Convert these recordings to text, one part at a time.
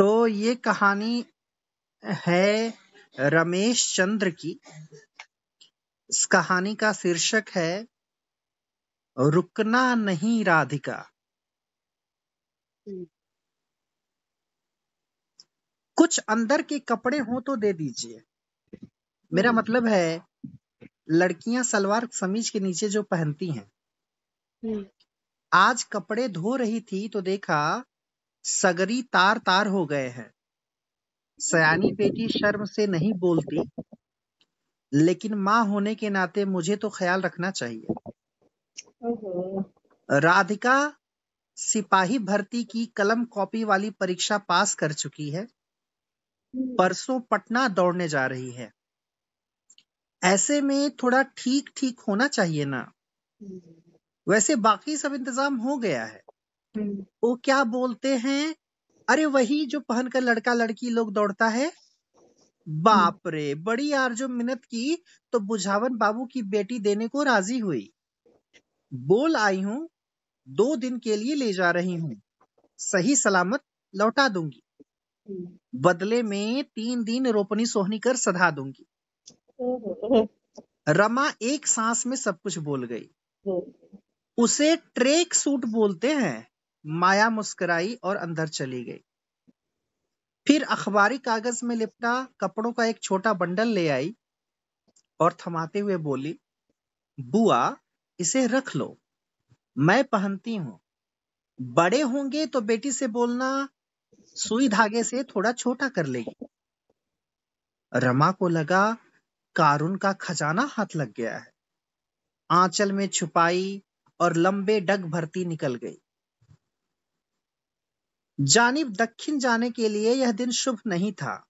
तो ये कहानी है रमेश चंद्र की। इस कहानी का शीर्षक है रुकना नहीं राधिका। हम्म। कुछ अंदर के कपड़े हो तो दे दीजिए। मेरा मतलब है लड़कियाँ सलवार समीज के नीचे जो पहनती हैं। हम्म। आज कपड़े धो रही थी तो देखा सगरी तार तार हो गए हैं सयानी बेटी शर्म से नहीं बोलती लेकिन माँ होने के नाते मुझे तो ख्याल रखना चाहिए राधिका सिपाही भर्ती की कलम कॉपी वाली परीक्षा पास कर चुकी है हम्म। परसों पटना दौड़ने जा रही है ऐसे में थोड़ा ठीक ठीक होना चाहिए ना हम्म। वैसे बाकी सब इंतज़ाम हो गया है। वो क्या बोलते हैं? अरे वही जो पहनकर लड़का लड़की लोग दौड़ता है। बाप रे बड़ी यार आरजो मिन्नत की तो बुझावन बाबू की बेटी देने को राज़ी हुई। बोल आई हूँ दो दिन के लिए ले जा रही हूँ। सही सलामत लौटा दूँगी। हम्म। बदले में तीन दिन रोपनी सोहनी कर सधा दूँगी। रमा एक सांस में सब कुछ बोल गई। उसे ट्रेक सूट बोलते हैं। माया मुस्कुराई और अंदर चली गई। फिर अखबारी कागज़ में लिपटा, कपड़ों का एक छोटा बंडल ले आई और थमाते हुए बोली, बुआ, इसे रख लो। मैं पहनती हूँ। बड़े होंगे तो बेटी से बोलना सुई धागे से थोड़ा छोटा कर लेगी। रमा को लगा कारुन का खजाना हाथ लग गया है। आंचल में छुपाई और लंबे डग भरती निकल गई। जानिब दक्षिण जाने के लिए यह दिन शुभ नहीं था।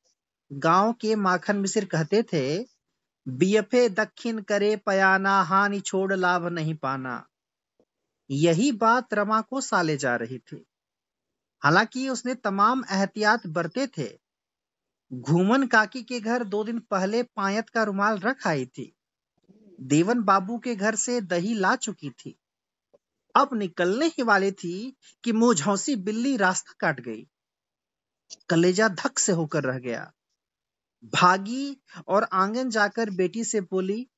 गाँव के माखन मिश्र कहते थे बीएफए दक्षिण करे पयाना, हानि छोड़ लाभ नहीं पाना। यही बात रमा को साले जा रही थी। हालाँकि उसने तमाम एहतियात बरते थे। घूमन काकी के घर दो दिन पहले पायत का रुमाल रख आई थी। देवन बाबू के घर से दही ला चुकी थी। अब निकलने ही वाली थी कि मुँह झौसी बिल्ली रास्ता काट गई। कलेजा धक से होकर रह गया। भागी और आँगन जाकर बेटी से बोली,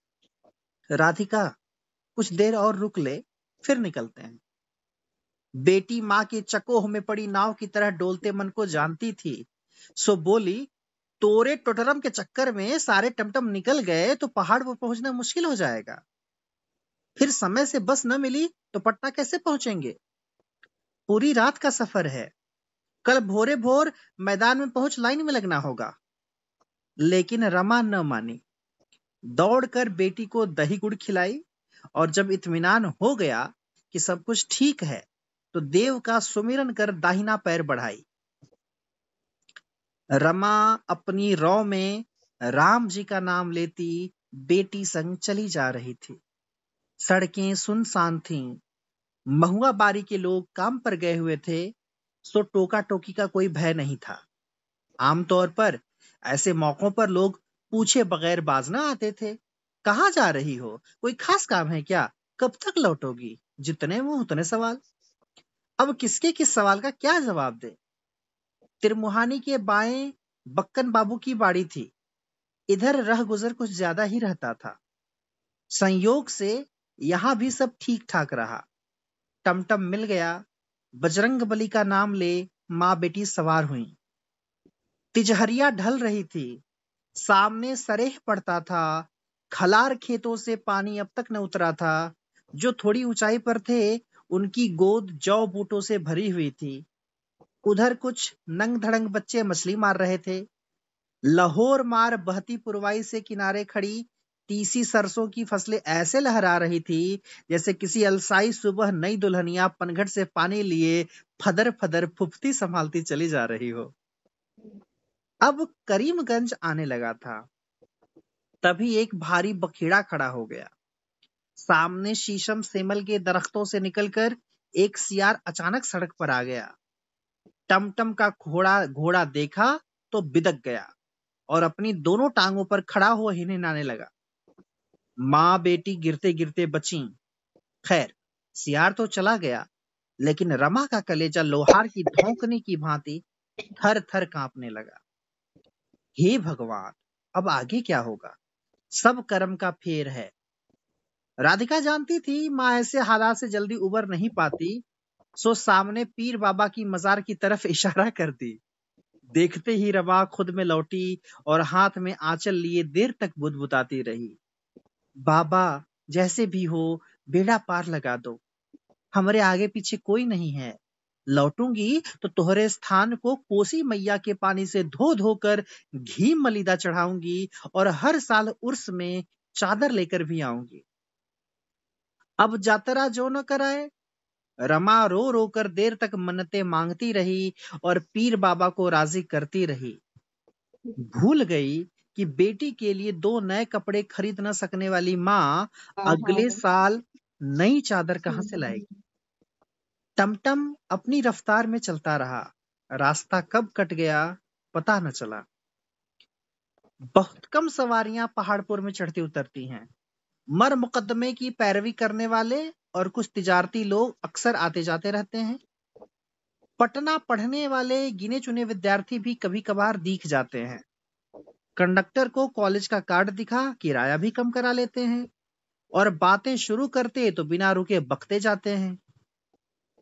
राधिका, कुछ देर और रुक ले, फिर निकलते हैं। बेटी माँ के चकोह में पड़ी नाव की तरह डोलते मन को जानती थी। सो बोली, तोरे टोटरम के चक्कर में सारे टमटम निकल गए तो पहाड़ पर पहुँचना मुश्किल हो जाएगा। फिर समय से बस न मिली तो पटना कैसे पहुँचेंगे? पूरी रात का सफ़र है। कल भोरे भोर मैदान में पहुँच लाइन में लगना होगा। लेकिन रमा न मानी। दौड़कर बेटी को दही गुड़ खिलाई और जब इत्मीनान हो गया कि सब कुछ ठीक है तो देव का सुमिरन कर दाहिना पैर बढ़ाई। रमा अपनी रौ में राम जी का नाम लेती बेटी संग चली जा रही थी। सड़कें सुनसान थीं। महुआ बारी के लोग काम पर गए हुए थे, सो टोका टोकी का कोई भय नहीं था। आमतौर पर ऐसे मौकों पर लोग पूछे बगैर बाजना आते थे, कहा जा रही हो? कोई खास काम है क्या? कब तक लौटोगी? जितने वो उतने सवाल। अब किसके किस सवाल का क्या जवाब दे? तिरमुहानी के बाएँ बक्कन बाबू की बाड़ी थी। इधर रह गुजर कुछ ज़्यादा ही रहता था। संयोग से यहाँ भी सब ठीक ठाक रहा। टमटम मिल गया। बजरंग बली का नाम ले माँ बेटी सवार हुई। तिजहरिया ढल रही थी। सामने सरेह पड़ता था। खलार खेतों से पानी अब तक न उतरा था। जो थोड़ी ऊंचाई पर थे, उनकी गोद जौ बूटों से भरी हुई थी। उधर कुछ नंग धड़ंग बच्चे मछली मार रहे थे। लाहौर मार बहती पुरवाई से किनारे खड़ी तीसी सरसों की फ़सलें ऐसे लहरा रही थी जैसे किसी अलसाई सुबह नई दुल्हनिया पनघट से पानी लिए फदर फदर फुफती संभालती चली जा रही हो। अब करीमगंज आने लगा था। तभी एक भारी बखेड़ा खड़ा हो गया। सामने शीशम सेमल के दरख्तों से निकलकर एक सियार अचानक सड़क पर आ गया। टमटम का घोड़ा घोड़ा देखा तो बिदक गया और अपनी दोनों टांगों पर खड़ा ही नाने लगा। माँ बेटी गिरते गिरते बची। खैर, सियार तो चला गया, लेकिन रमा का कलेजा लोहार की धोकने की भांति थर थर कांपने लगा। हे भगवान, अब आगे क्या होगा? सब कर्म का फेर है। राधिका जानती थी, माँ ऐसे हालात से जल्दी उबर नहीं पाती, सो सामने पीर बाबा की मजार की तरफ़ इशारा कर दी देखते ही रवा खुद में लौटी और हाथ में आंचल लिए देर तक बुदबुदाती रही। बाबा, जैसे भी हो, बेड़ा पार लगा दो। हमारे आगे पीछे कोई नहीं है। लौटूँगी तो तोहरे स्थान को कोसी मैया के पानी से धो धोकर घी मलिदा चढ़ाऊँगी और हर साल उर्स में चादर लेकर भी आऊँगी। अब जातरा जो न कराए। रमा रो रो कर देर तक मन्नते मांगती रही और पीर बाबा को राज़ी करती रही। भूल गई कि बेटी के लिए दो नए कपड़े खरीद न सकने वाली माँ अगले साल नई चादर कहाँ से लाएगी? टमटम अपनी रफ्तार में चलता रहा। रास्ता कब कट गया पता न चला। बहुत कम सवारियाँ पहाड़पुर में चढ़ती उतरती हैं। मर मुकदमे की पैरवी करने वाले और कुछ तिजारती लोग अक्सर आते जाते रहते हैं। पटना पढ़ने वाले गिने चुने विद्यार्थी भी कभी कभार दिख जाते हैं। कंडक्टर को कॉलेज का कार्ड दिखा, किराया भी कम करा लेते हैं और बातें शुरू करते तो बिना रुके बकते जाते हैं।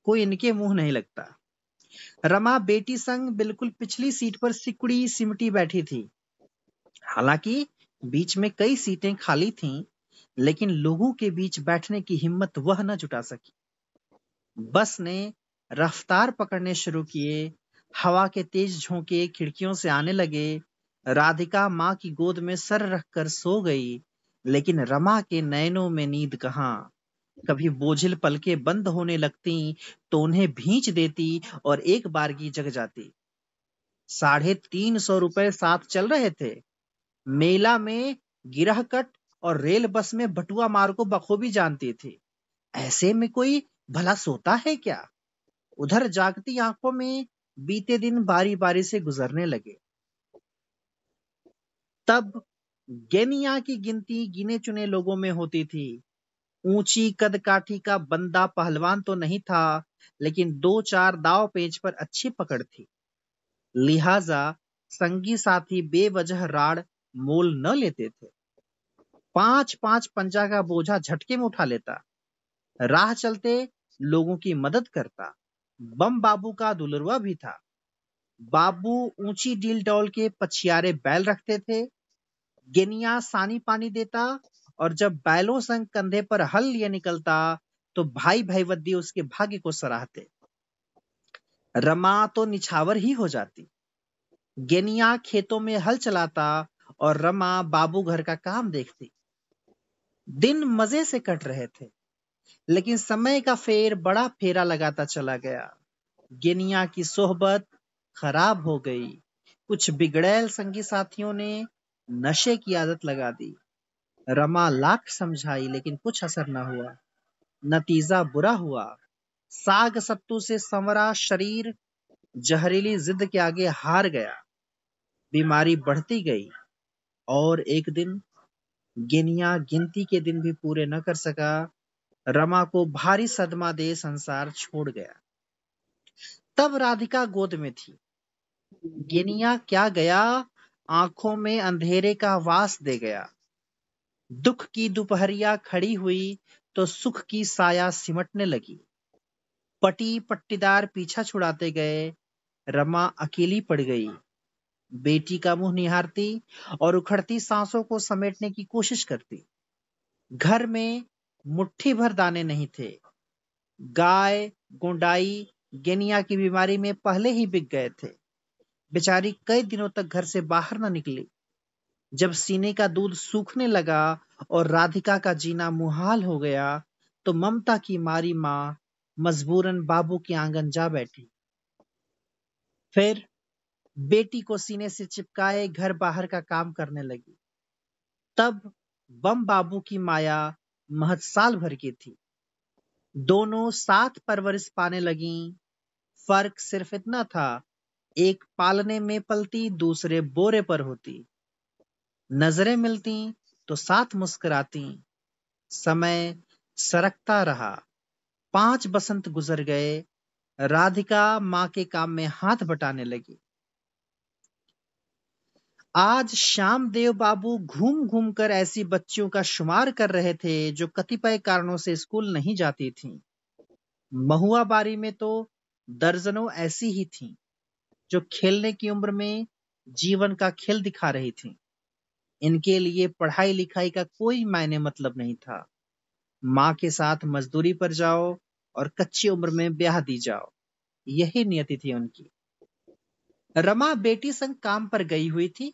कोई इनके मुँह नहीं लगता। रमा बेटी संग बिल्कुल पिछली सीट पर सिकुड़ी सिमटी बैठी थी। हालाँकि बीच में कई सीटें खाली थीं, लेकिन लोगों के बीच बैठने की हिम्मत वह न जुटा सकी। बस ने रफ्तार पकड़ने शुरू किए, हवा के तेज झोंके खिड़कियों से आने लगे राधिका माँ की गोद में सर रखकर सो गई, लेकिन रमा के नयनों में नींद कहाँ? कभी बोझिल पलके बंद होने लगती तो उन्हें भींच देती और एक बारगी जग जाती। साढ़े तीन सौ रुपए साथ चल रहे थे। मेला में गिरह कट और रेल बस में बटुआ मार को बखूबी जानती थी। ऐसे में कोई भला सोता है क्या? उधर जागती आँखों में बीते दिन बारी बारी से गुजरने लगे। तब गेनिया की गिनती गिने चुने लोगों में होती थी। ऊँची कद काठी का बंदा पहलवान तो नहीं था, लेकिन दो चार दाव पेच पर अच्छी पकड़ थी। लिहाजा संगी साथी बेवजह राड़ मोल न लेते थे। पाँच पाँच पंजा का बोझा झटके में उठा लेता। राह चलते लोगों की मदद करता। बम बाबू का दुलरवा भी था। बाबू ऊँची डील डॉल के पछियारे बैल रखते थे गेनिया सानी पानी देता और जब बैलों संग कंधे पर हल लिए निकलता तो भाई भाईवद्दी उसके भाग्य को सराहते। रमा तो निछावर ही हो जाती। गेनिया खेतों में हल चलाता और रमा बाबू घर का काम देखती। दिन मज़े से कट रहे थे, लेकिन समय का फेर बड़ा फेरा लगाता चला गया। गेनिया की सोहबत खराब हो गई। कुछ बिगड़ैल संगी साथियों ने नशे की आदत लगा दी। रमा लाख समझाई, लेकिन कुछ असर न हुआ। नतीजा बुरा हुआ। साग सत्तू से संवरा शरीर जहरीली जिद के आगे हार गया। बीमारी बढ़ती गई और एक दिन गिनिया गिनती के दिन भी पूरे न कर सका, रमा को भारी सदमा दे संसार छोड़ गया। तब राधिका गोद में थी। गिनिया क्या गया? आँखों में अंधेरे का वास दे गया। दुख की दोपहरिया खड़ी हुई तो सुख की साया सिमटने लगी। पटी पट्टीदार पीछा छुड़ाते गए, रमा अकेली पड़ गई। बेटी का मुँह निहारती और उखड़ती सांसों को समेटने की कोशिश करती। घर में मुट्ठी भर दाने नहीं थे। गाय, गुंडाई, गेनिया की बीमारी में पहले ही बिक गए थे। बेचारी कई दिनों तक घर से बाहर न निकली। जब सीने का दूध सूखने लगा और राधिका का जीना मुहाल हो गया तो ममता की मारी माँ मजबूरन बाबू के आँगन जा बैठी। फिर बेटी को सीने से चिपकाए घर बाहर का काम करने लगी। तब बम बाबू की माया महत साल भर की थी। दोनों साथ परवरिश पाने लगी। फ़र्क सिर्फ़ इतना था एक पालने में पलती दूसरे बोरे पर होती। नज़रें मिलती तो साथ मुस्कुराती। समय सरकता रहा। पाँच बसंत गुजर गए। राधिका माँ के काम में हाथ बटाने लगी। आज श्याम देव बाबू घूम घूम कर ऐसी बच्चियों का शुमार कर रहे थे जो कतिपय कारणों से स्कूल नहीं जाती थीं। महुआ बारी में तो दर्जनों ऐसी ही थीं, जो खेलने की उम्र में जीवन का खेल दिखा रही थी। इनके लिए पढ़ाई लिखाई का कोई मायने मतलब नहीं था। माँ के साथ मजदूरी पर जाओ और कच्ची उम्र में ब्याह दी जाओ। यही नियति थी उनकी। रमा बेटी संग काम पर गई हुई थी।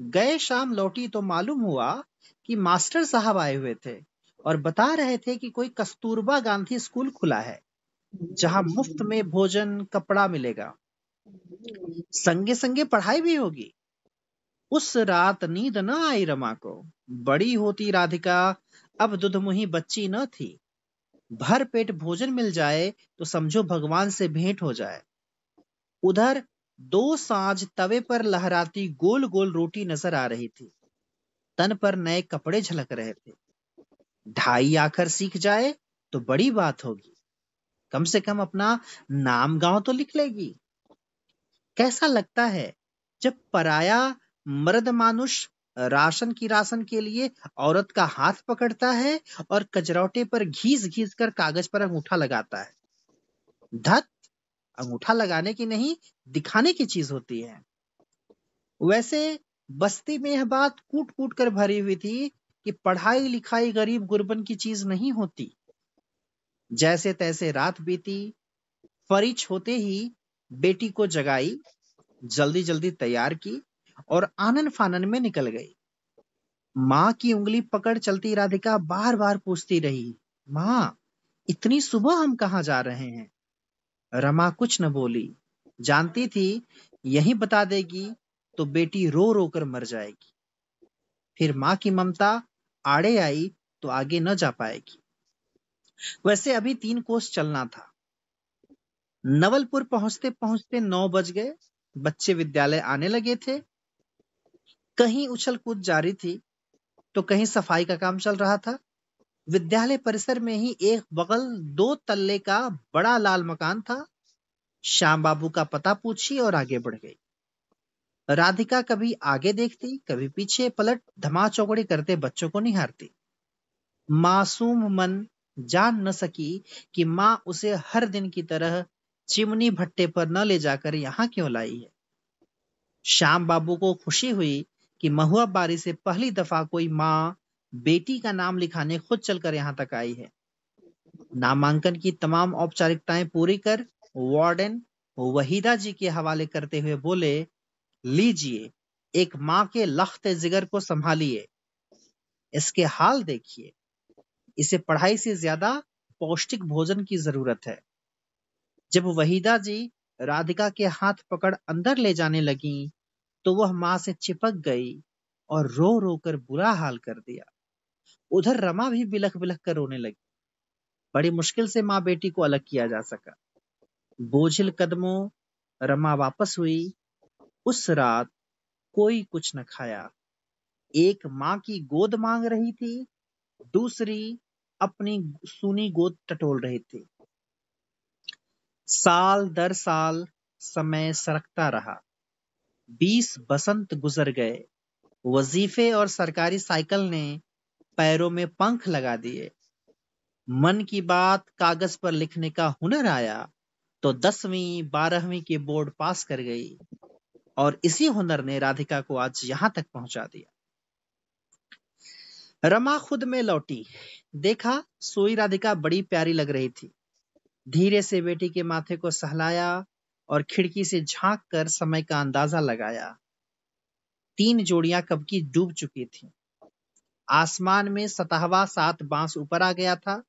गए शाम लौटी तो मालूम हुआ कि मास्टर साहब आए हुए थे और बता रहे थे कि कोई कस्तूरबा गांधी स्कूल खुला है, जहाँ मुफ़्त में भोजन, कपड़ा मिलेगा। संगे संगे पढ़ाई भी होगी। उस रात नींद न आई रमा को। बड़ी होती राधिका, अब दुधमुही बच्ची न थी। भर पेट भोजन मिल जाए तो समझो भगवान से भेंट हो जाए। उधर दो साँझ तवे पर लहराती गोल गोल रोटी नज़र आ रही थी। तन पर नए कपड़े झलक रहे थे। ढाई आकर सीख जाए तो बड़ी बात होगी। कम से कम अपना नाम गाँव तो लिख लेगी। कैसा लगता है जब पराया मर्द मानुष राशन की राशन के लिए औरत का हाथ पकड़ता है और कचरौटे पर घीस घीस कर कागज़ पर अंगूठा लगाता है? धत, अंगूठा लगाने की नहीं, दिखाने की चीज़ होती है। वैसे बस्ती में यह बात कूट कूट कर भरी हुई थी कि पढ़ाई लिखाई गरीब गुरबन की चीज़ नहीं होती। जैसे तैसे रात बीती, फरिच होते ही बेटी को जगाई जल्दी जल्दी तैयार की और आनन फानन में निकल गई। माँ की उंगली पकड़ चलती राधिका बार बार पूछती रही, माँ, इतनी सुबह हम कहा जा रहे हैं? रमा कुछ न बोली। जानती थी, यही बता देगी तो बेटी रो रो कर मर जाएगी। फिर माँ की ममता आड़े आई तो आगे न जा पाएगी। वैसे अभी तीन कोस चलना था। नवलपुर पहुँचते पहुँचते नौ बज गए। बच्चे विद्यालय आने लगे थे। कहीं उछल कूद जारी थी तो कहीं सफ़ाई का काम चल रहा था। विद्यालय परिसर में ही एक बगल दो तल्ले का बड़ा लाल मकान था। श्याम बाबू का पता पूछी और आगे बढ़ गई। राधिका कभी आगे देखती, कभी पीछे पलट धमा चौकड़ी करते बच्चों को निहारती। मासूम मन जान न सकी कि माँ उसे हर दिन की तरह चिमनी भट्टे पर न ले जाकर यहाँ क्यों लाई है? श्याम बाबू को खुशी हुई कि महुआ बारी से पहली दफ़ा कोई माँ बेटी का नाम लिखाने खुद चलकर यहाँ तक आई है। नामांकन की तमाम औपचारिकताएँ पूरी कर वार्डन वहीदा जी के हवाले करते हुए बोले, लीजिए, एक माँ के लख्त जिगर को संभालिए। इसके हाल देखिए। इसे पढ़ाई से ज़्यादा पौष्टिक भोजन की ज़रूरत है। जब वहीदा जी राधिका के हाथ पकड़ अंदर ले जाने लगी तो वह माँ से चिपक गई और रो रो कर बुरा हाल कर दिया। उधर रमा भी बिलख बिलख कर रोने लगी। बड़ी मुश्किल से माँ बेटी को अलग किया जा सका। बोझिल कदमों रमा वापस हुई। उस रात कोई कुछ न खाया। एक माँ की गोद मांग रही थी, दूसरी अपनी सुनी गोद टटोल रही थी। साल दर साल समय सरकता रहा। बीस बसंत गुजर गए। वजीफे और सरकारी साइकिल ने पैरों में पंख लगा दिए। मन की बात कागज़ पर लिखने का हुनर आया तो दसवीं, बारहवीं के बोर्ड पास कर गई और इसी हुनर ने राधिका को आज यहाँ तक पहुँचा दिया। रमा खुद में लौटी। देखा, सोई राधिका बड़ी प्यारी लग रही थी। धीरे से बेटी के माथे को सहलाया और खिड़की से झाँक कर समय का अंदाज़ा लगाया। तीन जोड़ियाँ कब की डूब चुकी थीं। आसमान में सतहवा सात बाँस ऊपर आ गया था।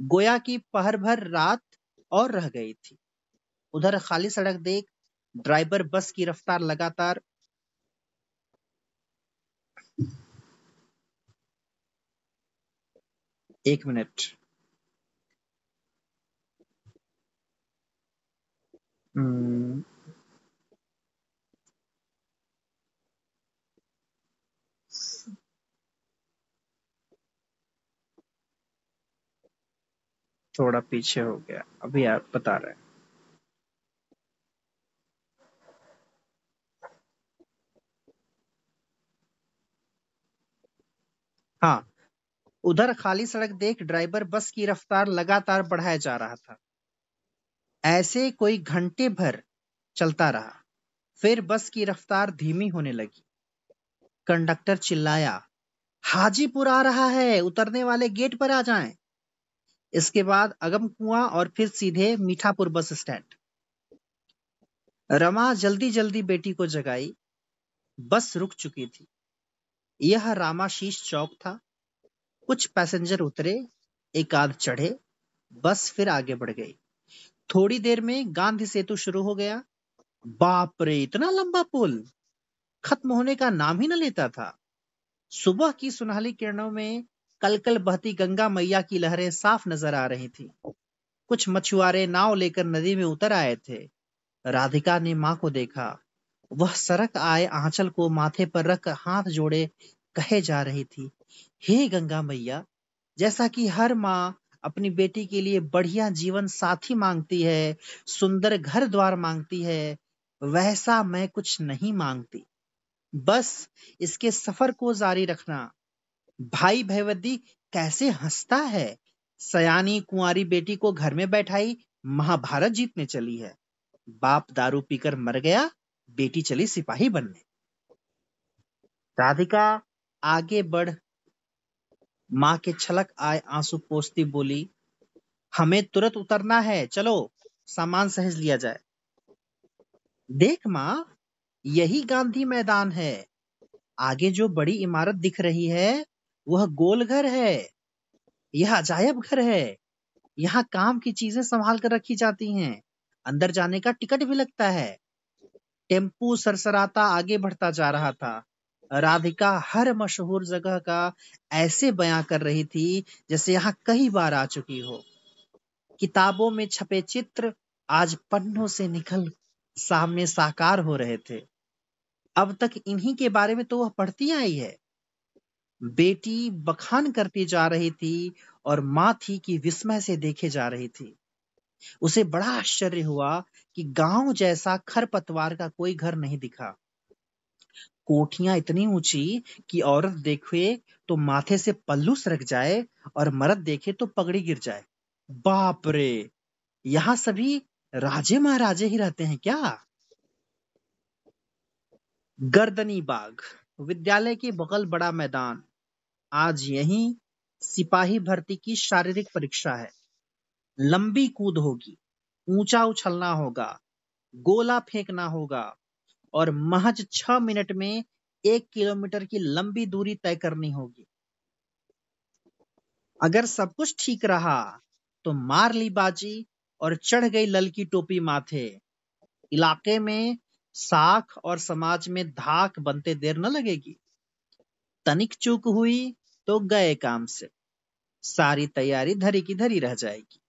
गोया की पहर भर रात और रह गई थी। उधर खाली सड़क देख ड्राइवर बस की रफ्तार लगातार एक मिनट। हम्म। थोड़ा पीछे हो गया। अभी आप बता रहे हाँ उधर खाली सड़क देख ड्राइवर बस की रफ्तार लगातार बढ़ाया जा रहा था। ऐसे कोई घंटे भर चलता रहा। फिर बस की रफ्तार धीमी होने लगी। कंडक्टर चिल्लाया, हाजीपुर आ रहा है, उतरने वाले गेट पर आ जाएँ। इसके बाद अगम कुआँ और फिर सीधे मीठापुर बस स्टैंड। रमा जल्दी जल्दी बेटी को जगाई। बस रुक चुकी थी। यह रामाशीष चौक था। कुछ पैसेंजर उतरे, एक आध चढ़े, बस फिर आगे बढ़ गई। थोड़ी देर में गांधी सेतु शुरू हो गया। बाप रे, इतना लंबा पुल! खत्म होने का नाम ही न लेता था। सुबह की सुनहली किरणों में कल कल बहती गंगा मैया की लहरें साफ़ नज़र आ रही थी। कुछ मछुआरे नाव लेकर नदी में उतर आए थे। राधिका ने माँ को देखा। वह सरक आए आंचल को माथे पर रख हाथ जोड़े कहे जा रही थी, हे गंगा मैया, जैसा कि हर माँ अपनी बेटी के लिए बढ़िया जीवन साथी मांगती है, सुंदर घर द्वार मांगती है, वैसा मैं कुछ नहीं मांगती। बस इसके सफ़र को जारी रखना। भाई भैवदी कैसे हंसता है? सयानी कुंवारी बेटी को घर में बैठाई महाभारत जीतने चली है। बाप दारू पीकर मर गया, बेटी चली सिपाही बनने। राधिका, आगे बढ़। माँ के छलक आए आँसू पोसती बोली, हमें तुरंत उतरना है, चलो, सामान सहेज लिया जाए। देख माँ, यही गांधी मैदान है। आगे जो बड़ी इमारत दिख रही है, वह गोल घर है। यह अजायब घर है। यहाँ काम की चीज़ें संभाल कर रखी जाती हैं। अंदर जाने का टिकट भी लगता है। टेंपू सरसराता आगे बढ़ता जा रहा था। राधिका हर मशहूर जगह का ऐसे बयां कर रही थी जैसे यहाँ कई बार आ चुकी हो। किताबों में छपे चित्र आज पन्नों से निकल सामने साकार हो रहे थे। अब तक इन्हीं के बारे में तो वह पढ़ती आई है। बेटी बखान करती जा रही थी और माँ थी कि विस्मय से देखे जा रही थी। उसे बड़ा आश्चर्य हुआ कि गाँव जैसा खरपतवार का कोई घर नहीं दिखा। कोठियाँ इतनी ऊँची कि औरत देखे तो माथे से पल्लू सरक जाए और मर्द देखे तो पगड़ी गिर जाए। बाप रे! यहाँ सभी राजे महाराजे ही रहते हैं क्या? गर्दनी बाग, विद्यालय के बगल बड़ा मैदान। आज यही सिपाही भर्ती की शारीरिक परीक्षा है। लंबी कूद होगी, ऊँचा उछलना होगा, गोला फेंकना होगा। और महज छह मिनट में एक किलोमीटर की लंबी दूरी तय करनी होगी। अगर सब कुछ ठीक रहा तो मार ली बाजी और चढ़ गई ललकी टोपी माथे। इलाके में साख और समाज में धाक बनते देर न लगेगी। तनिक चूक हुई तो गए काम से। सारी तैयारी धरी की धरी रह जाएगी।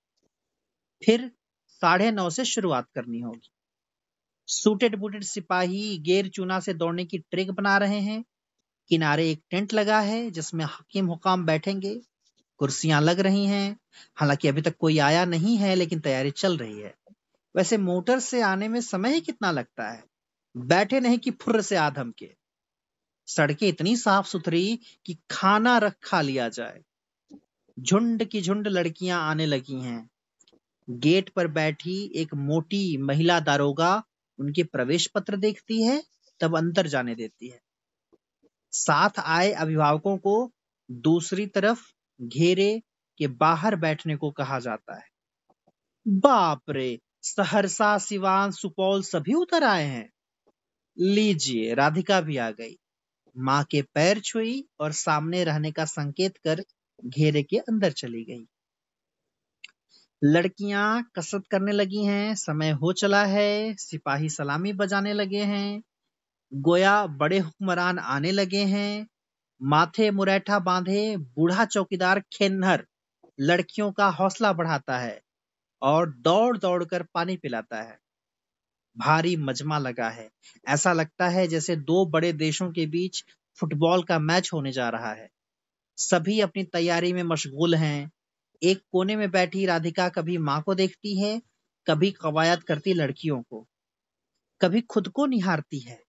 फिर साढ़े नौ से शुरुआत करनी होगी। सूटेड बूटेड सिपाही गेर चूना से दौड़ने की ट्रिक बना रहे हैं। किनारे एक टेंट लगा है जिसमें हकीम हुकाम बैठेंगे। कुर्सियाँ लग रही हैं। हालाँकि अभी तक कोई आया नहीं है, लेकिन तैयारी चल रही है। वैसे मोटर से आने में समय ही कितना लगता है? बैठे नहीं कि फुर्र से आधम के सड़कें इतनी साफ़ सुथरी कि खाना रख खा लिया जाए। झुंड की झुंड लड़कियाँ आने लगी हैं। गेट पर बैठी एक मोटी महिला दारोगा उनके प्रवेश पत्र देखती है, तब अंदर जाने देती है। साथ आए अभिभावकों को दूसरी तरफ़ घेरे के बाहर बैठने को कहा जाता है। बाप रे, सहरसा, सिवान, सुपौल सभी उतर आए हैं। लीजिए, राधिका भी आ गई। माँ के पैर छुई और सामने रहने का संकेत कर घेरे के अंदर चली गई। लड़कियाँ कसरत करने लगी हैं, समय हो चला है, सिपाही सलामी बजाने लगे हैं, गोया बड़े हुक्मरान आने लगे हैं, माथे मुरैठा बांधे बूढ़ा चौकीदार खेन्नर लड़कियों का हौसला बढ़ाता है और दौड़ दौड़ कर पानी पिलाता है। भारी मजमा लगा है। ऐसा लगता है जैसे दो बड़े देशों के बीच फुटबॉल का मैच होने जा रहा है। सभी अपनी तैयारी में मशगूल हैं। एक कोने में बैठी राधिका कभी माँ को देखती है, कभी कवायद करती लड़कियों को। कभी खुद को निहारती है।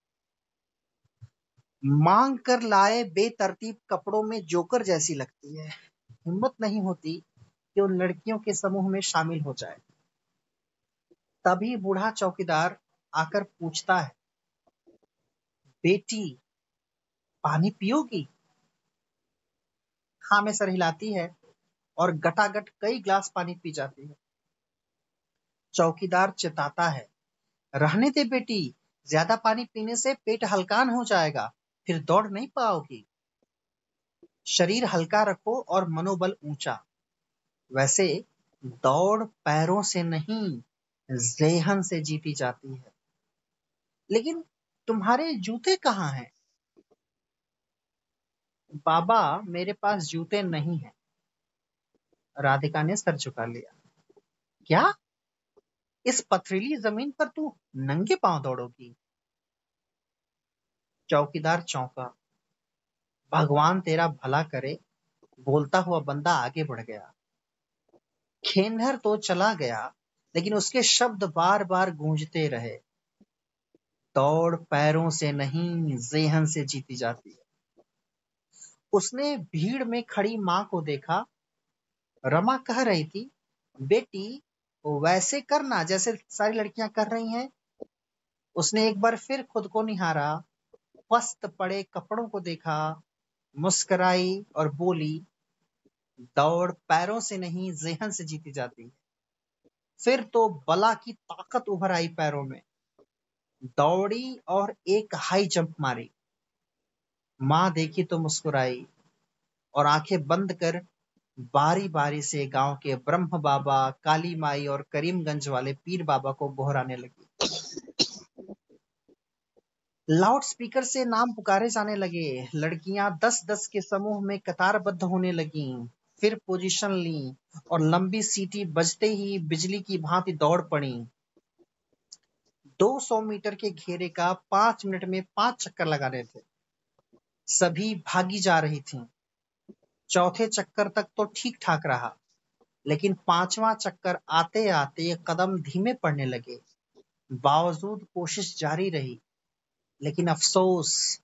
मांग कर लाए बेतरतीब कपड़ों में जोकर जैसी लगती है। हिम्मत नहीं होती कि उन लड़कियों के समूह में शामिल हो जाए। तभी बूढ़ा चौकीदार आकर पूछता है, बेटी, पानी पियोगी? हाँ में सर हिलाती है। और गटागट कई ग्लास पानी पी जाती है। चौकीदार चिताता है, रहने दे बेटी, ज़्यादा पानी पीने से पेट हल्कान हो जाएगा, फिर दौड़ नहीं पाओगी। शरीर हल्का रखो और मनोबल ऊँचा। वैसे दौड़ पैरों से नहीं, जेहन से जीती जाती है। लेकिन तुम्हारे जूते कहाँ हैं? बाबा मेरे पास जूते नहीं हैं। राधिका ने सर झुका लिया। क्या? इस पथरीली ज़मीन पर तू नंगे पाँव दौड़ोगी? चौकीदार चौंका। भगवान तेरा भला करे, बोलता हुआ बंदा आगे बढ़ गया। खेंडर तो चला गया, लेकिन उसके शब्द बार बार गूंजते रहे। दौड़ पैरों से नहीं, जेहन से जीती जाती है। उसने भीड़ में खड़ी माँ को देखा रमा कह रही थी, बेटी, वैसे करना, जैसे सारी लड़कियाँ कर रही हैं। उसने एक बार फिर खुद को निहारा पस्त पड़े कपड़ों को देखा, मुस्कराई और बोली, दौड़ पैरों से नहीं, जेहन से जीती जाती है। फिर तो बला की ताकत उभर आई पैरों में। दौड़ी और एक हाई जंप मारी। माँ देखी तो मुस्कुराई और आँखें बंद कर बारी बारी से गाँव के ब्रह्म बाबा, काली माई और करीमगंज वाले पीर बाबा को गोहराने लगी। लाउड स्पीकर से नाम पुकारे जाने लगे। लड़कियाँ दस दस के समूह में कतारबद्ध होने लगी, फिर पोजीशन ली और लंबी सीटी बजते ही बिजली की भांति दौड़ पड़ी। 200 मीटर के घेरे का पाँच मिनट में पाँच चक्कर लगाने थे। सभी भागी जा रही थीं। चौथे चक्कर तक तो ठीक ठाक रहा, लेकिन पांचवा चक्कर आते आते कदम धीमे पड़ने लगे। बावजूद कोशिश जारी रही, लेकिन अफसोस,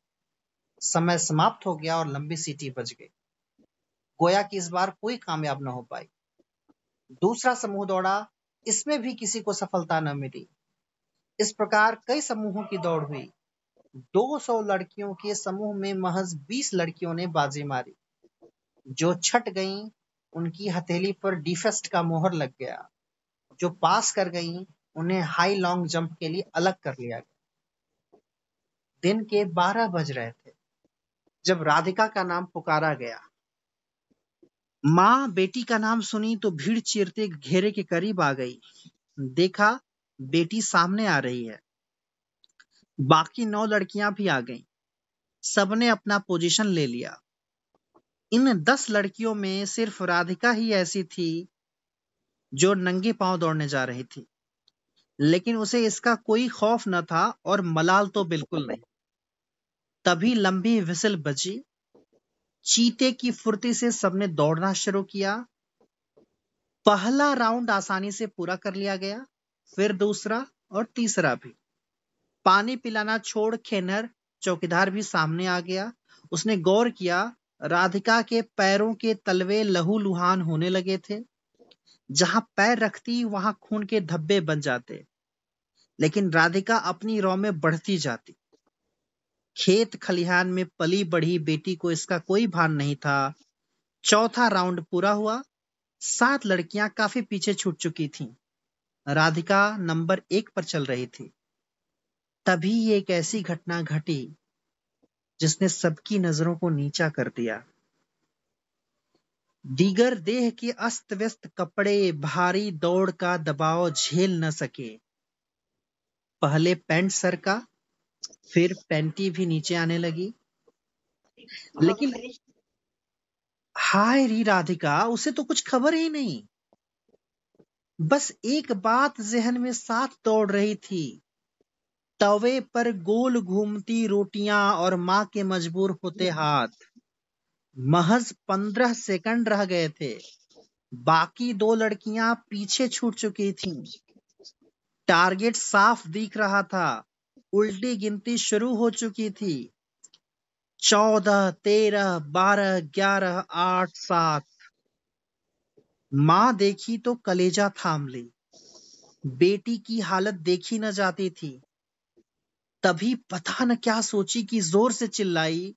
समय समाप्त हो गया और लंबी सीटी बज गई। गोया कि इस बार कोई कामयाब न हो पाई। दूसरा समूह दौड़ा, इसमें भी किसी को सफलता न मिली। इस प्रकार कई समूहों की दौड़ हुई। 200 लड़कियों के समूह में महज 20 लड़कियों ने बाजी मारी। जो छट गईं, उनकी हथेली पर डिफेस्ट का मोहर लग गया। जो पास कर गईं, उन्हें हाई लॉन्ग जंप के लिए अलग कर लिया गया। दिन के 12 बज रहे थे, जब राधिका का नाम पुकारा गया। माँ, बेटी का नाम सुनी तो भीड़ चीरते घेरे के करीब आ गई। देखा, बेटी सामने आ रही है। बाकी नौ लड़कियाँ भी आ गईं। सबने अपना पोजीशन ले लिया। इन दस लड़कियों में सिर्फ़ राधिका ही ऐसी थी जो नंगे पाँव दौड़ने जा रही थी। लेकिन उसे इसका कोई खौफ न था और मलाल तो बिल्कुल नहीं। तभी लंबी विसल बजी। चीते की फुर्ती से सबने दौड़ना शुरू किया। पहला राउंड आसानी से पूरा कर लिया गया, फिर दूसरा और तीसरा भी। पानी पिलाना छोड़ खेनर चौकीदार भी सामने आ गया। उसने गौर किया राधिका के पैरों के तलवे लहू लुहान होने लगे थे। जहाँ पैर रखती, वहाँ खून के धब्बे बन जाते। लेकिन राधिका अपनी रौ में बढ़ती जाती। खेत खलिहान में पली बढ़ी बेटी को इसका कोई भान नहीं था। चौथा राउंड पूरा हुआ। सात लड़कियाँ काफ़ी पीछे छूट चुकी थीं। राधिका नंबर एक पर चल रही थी। तभी एक ऐसी घटना घटी जिसने सबकी नज़रों को नीचा कर दिया। दीगर देह के अस्त व्यस्त कपड़े भारी दौड़ का दबाव झेल न सके। पहले पैंट सर का फिर पैंटी भी नीचे आने लगी। लेकिन हाय री राधिका उसे तो कुछ खबर ही नहीं। बस एक बात जहन में साथ दौड़ रही थी। तवे पर गोल घूमती रोटियाँ और माँ के मजबूर होते हाथ। महज पंद्रह सेकंड रह गए थे। बाकी दो लड़कियाँ पीछे छूट चुकी थीं। टारगेट साफ़ दिख रहा था। उल्टी गिनती शुरू हो चुकी थी। चौदह तेरह बारह ग्यारह आठ सात। माँ देखी तो कलेजा थाम ली। बेटी की हालत देखी न जाती थी। तभी पता न क्या सोची कि ज़ोर से चिल्लाई,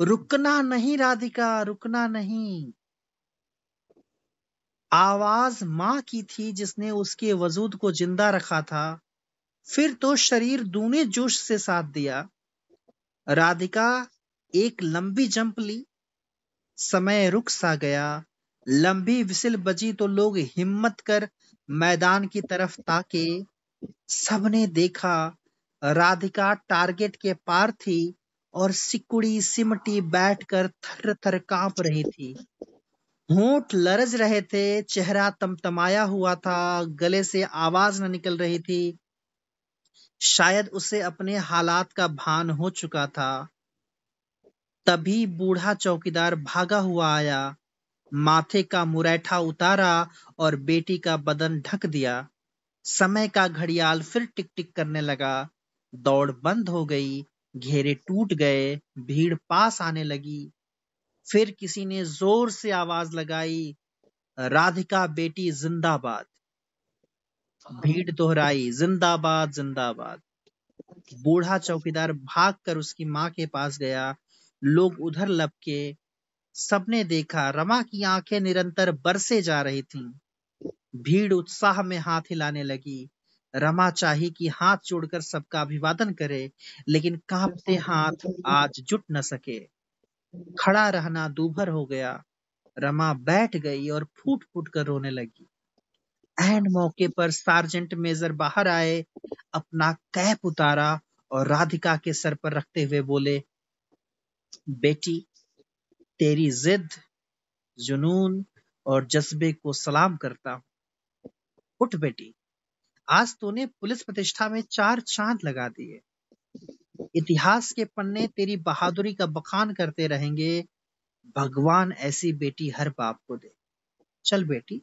रुकना नहीं राधिका, रुकना नहीं। आवाज़ माँ की थी जिसने उसके वजूद को ज़िंदा रखा था। फिर तो शरीर दूने जोश से साथ दिया। राधिका एक लंबी जंप ली। समय रुक सा गया। लंबी विसिल बजी तो लोग हिम्मत कर मैदान की तरफ़ ताके। सबने देखा राधिका टारगेट के पार थी और सिकुड़ी सिमटी बैठकर थर थर काँप रही थी। होंठ लरज रहे थे, चेहरा तमतमाया हुआ था, गले से आवाज़ न निकल रही थी। शायद उसे अपने हालात का भान हो चुका था। तभी बूढ़ा चौकीदार भागा हुआ आया, माथे का मुरैठा उतारा और बेटी का बदन ढक दिया। समय का घड़ियाल फिर टिक टिक करने लगा। दौड़ बंद हो गई, घेरे टूट गए, भीड़ पास आने लगी। फिर किसी ने ज़ोर से आवाज़ लगाई, राधिका बेटी जिंदाबाद। भीड़ दोहराई, जिंदाबाद जिंदाबाद। बूढ़ा चौकीदार भाग कर उसकी माँ के पास गया। लोग उधर लपके, सबने देखा, रमा की आँखें निरंतर बरसे जा रही थीं। भीड़ उत्साह में हाथ हिलाने लगी। रमा चाही कि हाथ जोड़कर सबका अभिवादन करे, लेकिन कांपते हाथ आज जुट न सके। खड़ा रहना दूभर हो गया। रमा बैठ गई और फूट फूट कर रोने लगी। एंड मौके पर सार्जेंट मेजर बाहर आए, अपना कैप उतारा और राधिका के सर पर रखते हुए बोले, बेटी, तेरी जिद, जुनून और जज्बे को सलाम करता हूँ। उठ बेटी आज तूने पुलिस प्रतिष्ठा में चार चाँद लगा दिए। इतिहास के पन्ने तेरी बहादुरी का बखान करते रहेंगे। भगवान ऐसी बेटी हर बाप को दे। चल बेटी,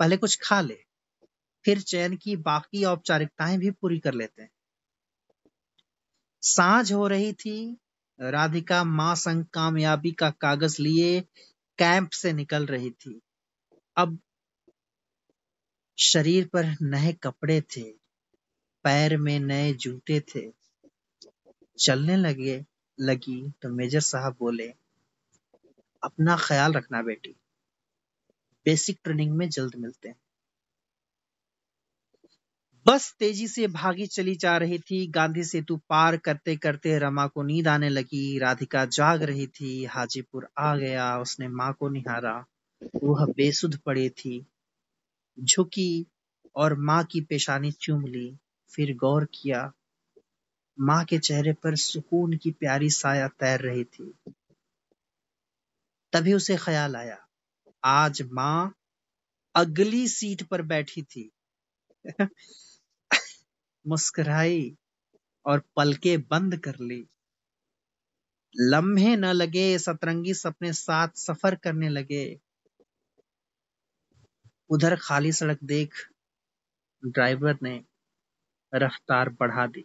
पहले कुछ खा ले, फिर चैन की बाकी औपचारिकताएँ भी पूरी कर लेते हैं। साँझ हो रही थी, राधिका माँ संग कामयाबी का कागज़ लिए कैंप से निकल रही थी। अब शरीर पर नए कपड़े थे, पैर में नए जूते थे। चलने लगे, लगी तो मेजर साहब बोले, अपना ख्याल रखना बेटी बेसिक ट्रेनिंग में जल्द मिलते हैं। बस तेज़ी से भागी चली जा रही थी। गांधी सेतु पार करते करते रमा को नींद आने लगी। राधिका जाग रही थी। हाजीपुर आ गया। उसने माँ को निहारा। वह बेसुध पड़ी थी। झुकी और माँ की पेशानी चूम ली, फिर गौर किया, माँ के चेहरे पर सुकून की प्यारी साया तैर रही थी। तभी उसे ख्याल आया, आज माँ अगली सीट पर बैठी थी। मुस्कुराई और पलके बंद कर ली। लम्हे न लगे, सतरंगी सपने साथ सफ़र करने लगे। उधर खाली सड़क देख ड्राइवर ने रफ्तार बढ़ा दी।